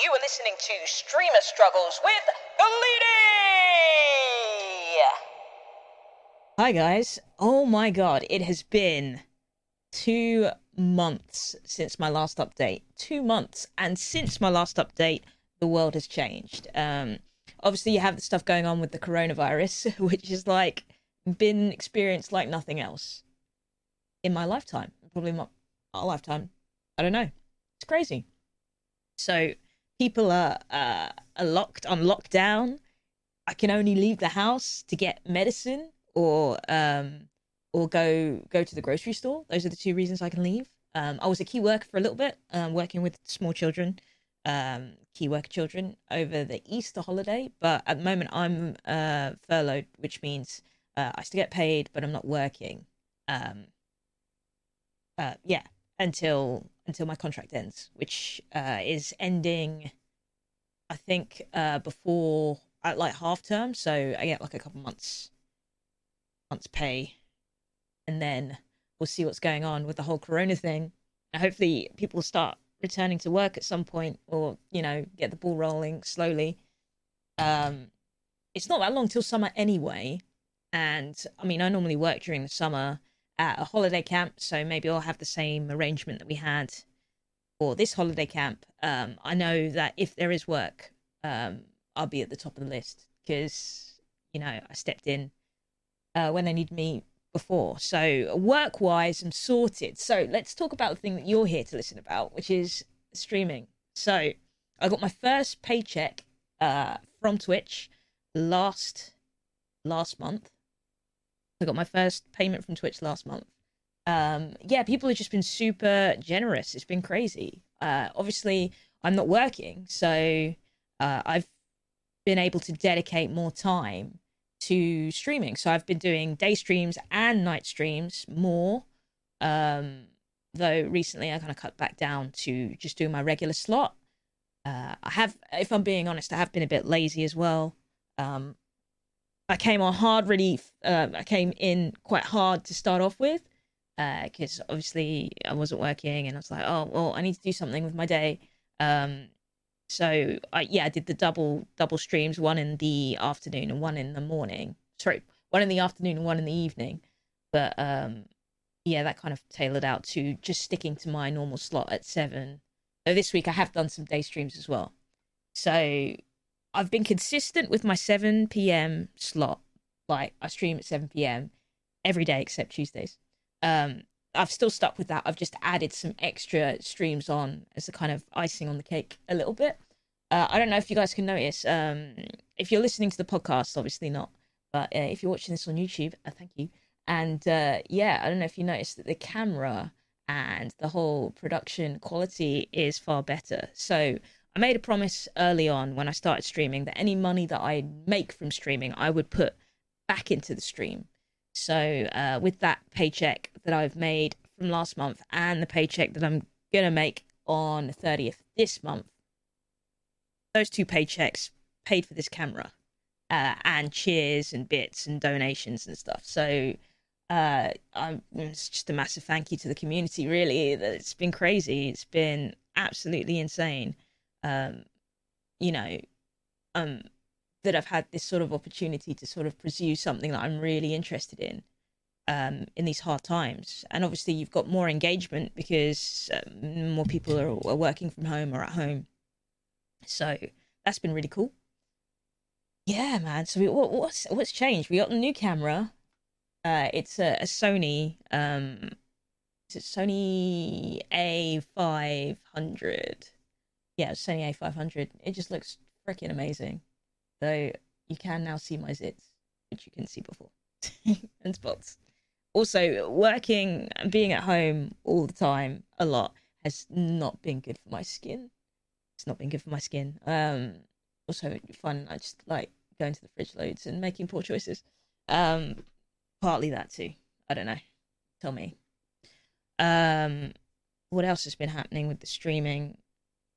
You are listening to Streamer Struggles with the Galidi! Hi guys. Oh my god, it has been two months since my last update. Two months. And since my last update, the world has changed. Um, obviously, you have the stuff going on with the coronavirus, which is like been experienced like nothing else in my lifetime. Probably my our lifetime. I don't know. It's crazy. So people are uh, are locked on lockdown. I can only leave the house to get medicine or um or go go to the grocery store. Those are the two reasons I can leave. Um, I was a key worker for a little bit, um, working with small children, um, key worker children over the Easter holiday. But at the moment, I'm uh, furloughed, which means uh, I still get paid, but I'm not working. Um, uh, yeah, until until my contract ends, which uh, is ending, I think, uh, before at like half term. So I get like a couple months months pay, and then we'll see what's going on with the whole Corona thing. And hopefully, people start returning to work at some point, or you know, get the ball rolling slowly. Um, it's not that long till summer anyway, and I mean, I normally work during the summer at a holiday camp, so maybe I'll have the same arrangement that we had for this holiday camp. Um, I know that if there is work, um, I'll be at the top of the list because you know I stepped in uh, when they need me before. So work wise, I'm sorted. So let's talk about the thing that you're here to listen about, which is streaming. So I got my first paycheck uh, from Twitch last last month. I got my first payment from Twitch last month. Um, yeah, people have just been super generous. It's been crazy. Uh, obviously, I'm not working, so uh, I've been able to dedicate more time to streaming. So I've been doing day streams and night streams more. Um, though recently I kind of cut back down to just doing my regular slot. Uh, I have, if I'm being honest, I have been a bit lazy as well. Um, I came on hard, really. Uh, I came in quite hard to start off with because uh, obviously I wasn't working, and I was like, oh well, I need to do something with my day. Um, so I, yeah, I did the double double streams, one in the afternoon and one in the morning. Sorry, one in the afternoon and one in the evening. But um, yeah, that kind of tailored out to just sticking to my normal slot at seven. So this week I have done some day streams as well. So I've been consistent with my 7 p.m. slot. Like I stream at 7 p.m. every day except Tuesdays. Um, I've still stuck with that. I've just added some extra streams on as a kind of icing on the cake a little bit. Uh, I don't know if you guys can notice. Um, if you're listening to the podcast, obviously not. But uh, if you're watching this on YouTube, uh, thank you. And uh, yeah, I don't know if you noticed that the camera and the whole production quality is far better. So I made a promise early on when I started streaming that any money that I make from streaming, I would put back into the stream. So uh, with that paycheck that I've made from last month and the paycheck that I'm gonna make on the 30th this month, those two paychecks paid for this camera uh, and cheers and bits and donations and stuff. So uh, I'm, it's just a massive thank you to the community. Really, it's been crazy. It's been absolutely insane um, you know, um, that I've had this sort of opportunity to sort of pursue something that I'm really interested in um, in these hard times. And obviously, you've got more engagement because um, more people are, are, working from home or at home. So that's been really cool. Yeah, man. So we, what, what's what's changed? We got a new camera. Uh, it's a, a Sony. Um, it's a Sony A five hundred yeah, Sony A500. It just looks freaking amazing. Though you can now see my zits, which you couldn't see before, and spots. Also, working and being at home all the time, a lot, has not been good for my skin. It's not been good for my skin. Um, also fun. I just like going to the fridge loads and making poor choices. Um, partly that too. I don't know. Tell me. Um, what else has been happening with the streaming?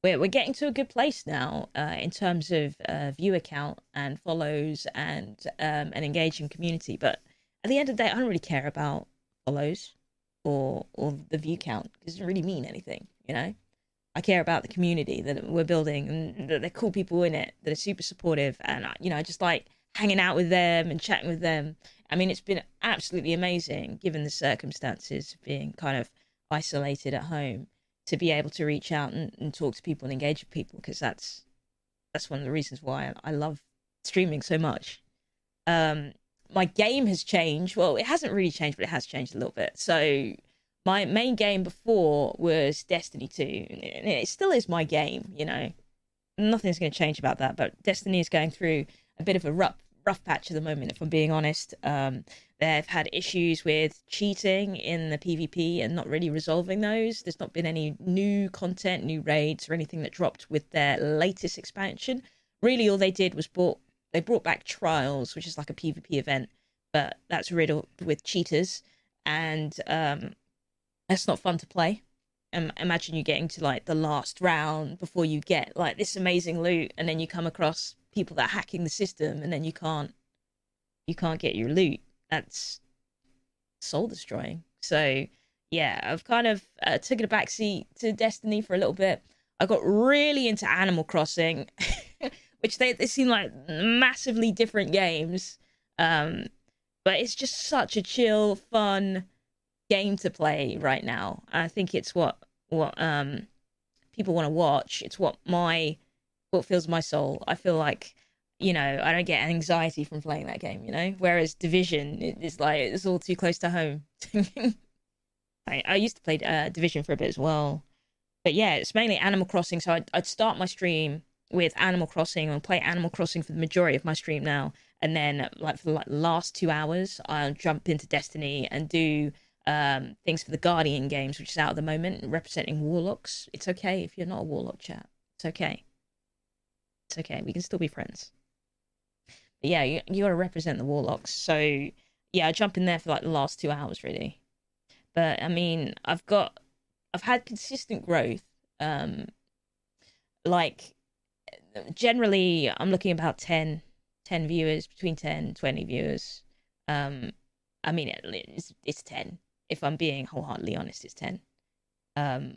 We're we're getting to a good place now uh, in terms of uh, count and follows and um, an engaging community. But at the end of the day, I don't really care about follows or or the view count it doesn't really mean anything, you know. I care about the community that we're building and that they're cool people in it that are super supportive. And, you know, I just like hanging out with them and chatting with them. I mean, it's been absolutely amazing given the circumstances of being kind of isolated at home to be able to reach out and, and talk to people and engage with people because that's that's one of the reasons why I love streaming so much. Um, my game has changed. Well, it hasn't really changed, but it has changed a little bit. So my main game before was Destiny 2, and it still is my game, you know. Nothing's going to change about that, but Destiny is going through a bit of a rough, rough patch at the moment, if I'm being honest. Um, they've had issues with cheating in the PvP and not really resolving those. There's not been any new content, new raids, or anything that dropped with their latest expansion. Really, all they did was brought they brought back Trials, which is like a PvP event, but that's riddled with cheaters, and um, that's not fun to play. Um, imagine you getting to like the last round before you get like this amazing loot, and then you come across people that are hacking the system, and then you can't you can't get your loot. That's soul destroying. So yeah, I've kind of uh, taken a backseat to Destiny for a little bit. I got really into Animal Crossing. which they, they seem like massively different games. Um, but it's just such a chill, fun game to play right now. I think it's what what um people want to watch. It's what my what fills my soul. I feel like you know I don't get anxiety from playing that game. You know, whereas Division is like it's all too close to home. I, I used to play uh, Division for a bit as well, but yeah, it's mainly Animal Crossing. So I'd, I'd start my stream with Animal Crossing and play Animal Crossing for the majority of my stream now. And then, like for the like, last two hours, I'll jump into Destiny and do um, things for the Guardian games, which is out at the moment, representing warlocks. It's okay if you're not a warlock, chat. It's okay. It's okay. We can still be friends. But yeah, you, you got to represent the warlocks. So yeah, I jump in there for like the last two hours, really. But I mean, I've got, I've had consistent growth. Um, like generally i'm looking about 10 10 viewers between 10 20 viewers um i mean it's, it's 10 if i'm being wholeheartedly honest it's 10 um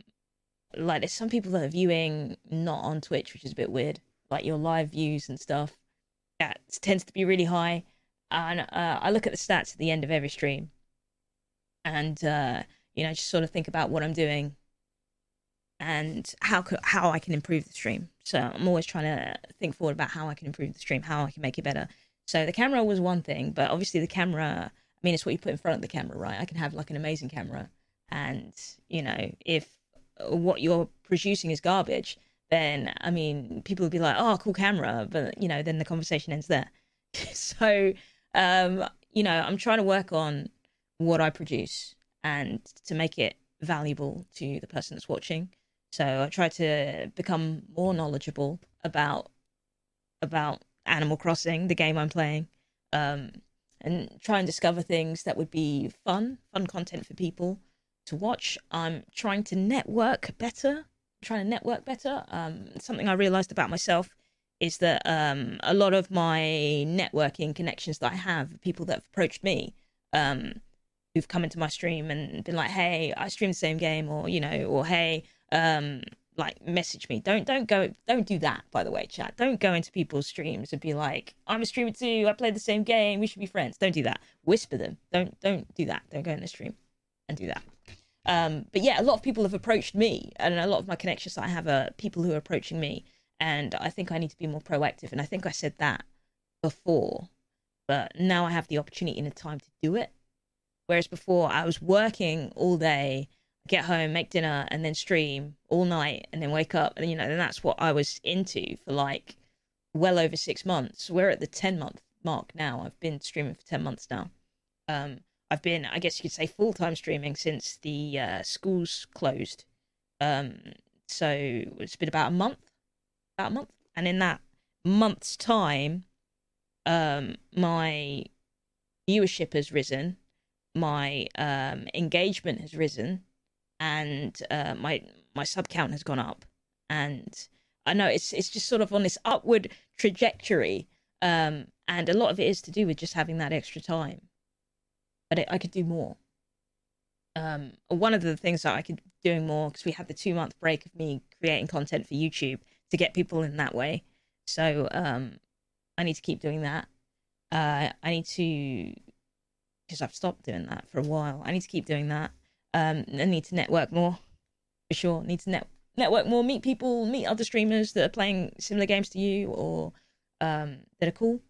like there's some people that are viewing not on twitch which is a bit weird like your live views and stuff that tends to be really high and uh, i look at the stats at the end of every stream and uh you know just sort of think about what i'm doing and how could, how I can improve the stream. So I'm always trying to think forward about how I can improve the stream, how I can make it better. So the camera was one thing, but obviously the camera, I mean, it's what you put in front of the camera, right? I can have like an amazing camera, and you know, if what you're producing is garbage, then I mean, people would be like, "Oh, cool camera," but you know, then the conversation ends there. so, um, you know, I'm trying to work on what I produce and to make it valuable to the person that's watching so I try to become more knowledgeable about about Animal Crossing, the game I'm playing, um, and try and discover things that would be fun, fun content for people to watch. I'm trying to network better, trying to network better. Um, something I realized about myself is that um, a lot of my networking connections that I have, people that have approached me, um, who've come into my stream and been like, "Hey, I stream the same game," or you know, or "Hey, um like message me. Don't don't go don't do that by the way chat. Don't go into people's streams and be like i'm a streamer too. I play the same game. We should be friends. Don't do that. Whisper them. Don't don't do that. Don't go in the stream and do that um but yeah a lot of people have approached me and a lot of my connections that i have are people who are approaching me and i think i need to be more proactive and i think i said that before but now i have the opportunity and the time to do it whereas before i was working all day get home, make dinner, and then stream all night, and then wake up, and you know, and that's what I was into for like well over six months. We're at the ten month mark now. I've been streaming for ten months now. Um, I've been, I guess you could say, full time streaming since the uh, schools closed. Um, so it's been about a month, about a month, and in that month's time, um, my viewership has risen, my um, engagement has risen, and uh, my my sub count has gone up, and I know it's it's just sort of on this upward trajectory, um, and a lot of it is to do with just having that extra time. But it, I could do more. um, one of the things that I could doing more because we had the two month break of me creating content for YouTube to get people in that way. So um, I need to keep doing that. Uh, I need to because I've stopped doing that for a while. I need to keep doing that. Um, I need to network more for sure. Need to net network more, meet people, meet other streamers that are playing similar games to you or um, that are cool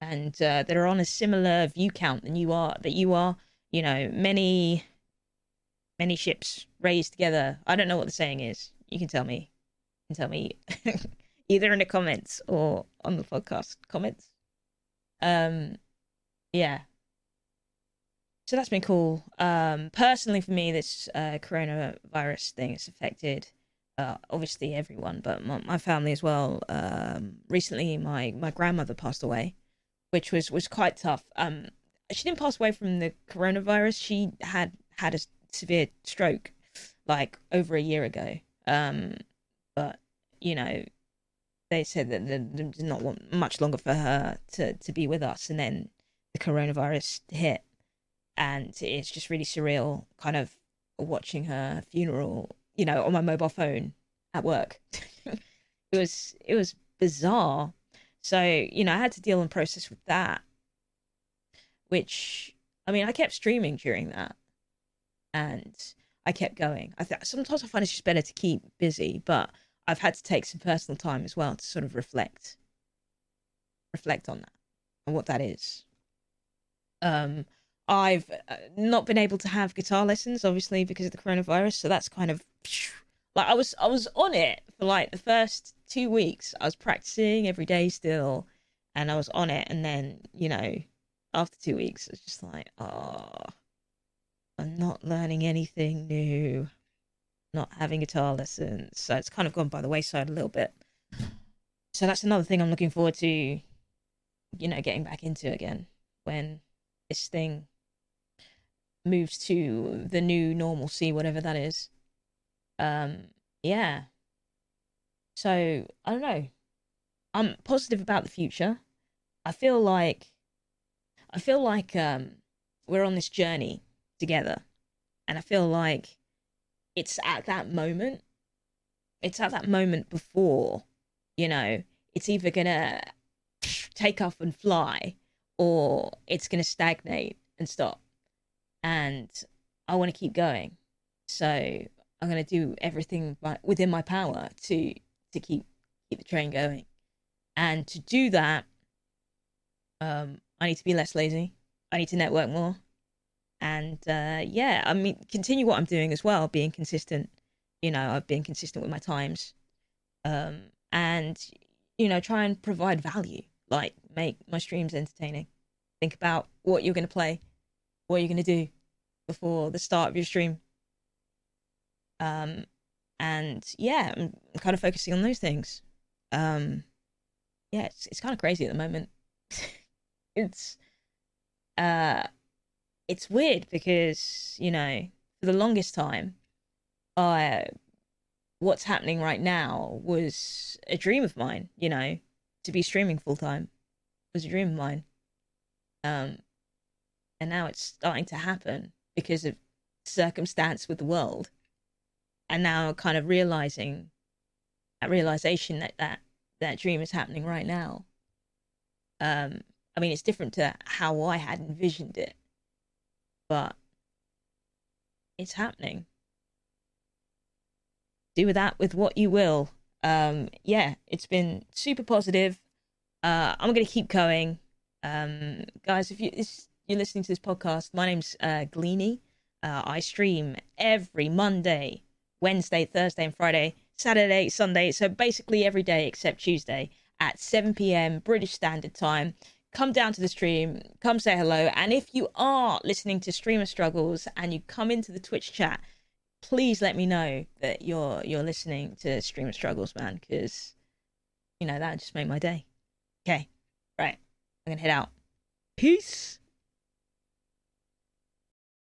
and uh, that are on a similar view count than you are. That you are, you know, many many ships raised together. I don't know what the saying is. You can tell me. You can tell me either in the comments or on the podcast comments. Um, yeah. So that's been cool. Um, personally, for me, this uh, coronavirus thing has affected uh, obviously everyone, but my, my family as well. Um, recently, my my grandmother passed away, which was was quite tough. Um, she didn't pass away from the coronavirus. She had had a severe stroke, like over a year ago. Um, but you know, they said that did not want much longer for her to to be with us, and then the coronavirus hit, and it's just really surreal, kind of watching her funeral you know, on my mobile phone at work. it was it was bizarre. So, you know, I had to deal and process with that. Which I mean, I kept streaming during that. And I kept going. I th- sometimes I find it's just better to keep busy, but I've had to take some personal time as well to sort of reflect reflect on that and what that is. Um I've uh, not been able to have guitar lessons, obviously because of the coronavirus. So that's kind of like I was I was on it for like the first two weeks. I was practicing every day still, and I was on it. And then you know, after two weeks, it's just like, oh, I'm not learning anything new, not having guitar lessons. So it's kind of gone by the wayside a little bit. So that's another thing I'm looking forward to, you know, getting back into again when this thing moves to the new normalcy, whatever that is. Um, yeah. So I don't know. I'm positive about the future. I feel like I feel like um, we're on this journey together, and I feel like it's at that moment. It's at that moment before, you know, it's either gonna take off and fly, or it's gonna stagnate and stop and I want to keep going. So I'm going to do everything by, within my power to to keep keep the train going. And to do that, um, I need to be less lazy. I need to network more, and uh, yeah, I mean, continue what I'm doing as well, being consistent. You know, I've been consistent with my times, um, and you know, try and provide value, like make my streams entertaining. Think about what you're going to play, what you're going to do before the start of your stream? Um, and yeah, I'm kind of focusing on those things. Um, yeah, it's it's kind of crazy at the moment. it's uh, it's weird because you know for the longest time, I what's happening right now was a dream of mine. You know, to be streaming full time was a dream of mine. Um, and now it's starting to happen because of circumstance with the world and now kind of realizing that realization that that that dream is happening right now. Um i mean it's different to how i had envisioned it but it's happening. Do with that with what you will. Um yeah it's been super positive. Uh i'm gonna keep going. Um guys if you you're listening to this podcast, my name's uh, Gleany. Uh, I stream every Monday, Wednesday, Thursday, and Friday, Saturday, Sunday. So basically every day except Tuesday at 7 p.m. British Standard Time. Come down to the stream, come say hello. And if you are listening to Streamer Struggles and you come into the Twitch chat, please let me know that you're you're listening to Streamer Struggles, man, because you know that just make my day. Okay, right, I'm gonna head out. Peace.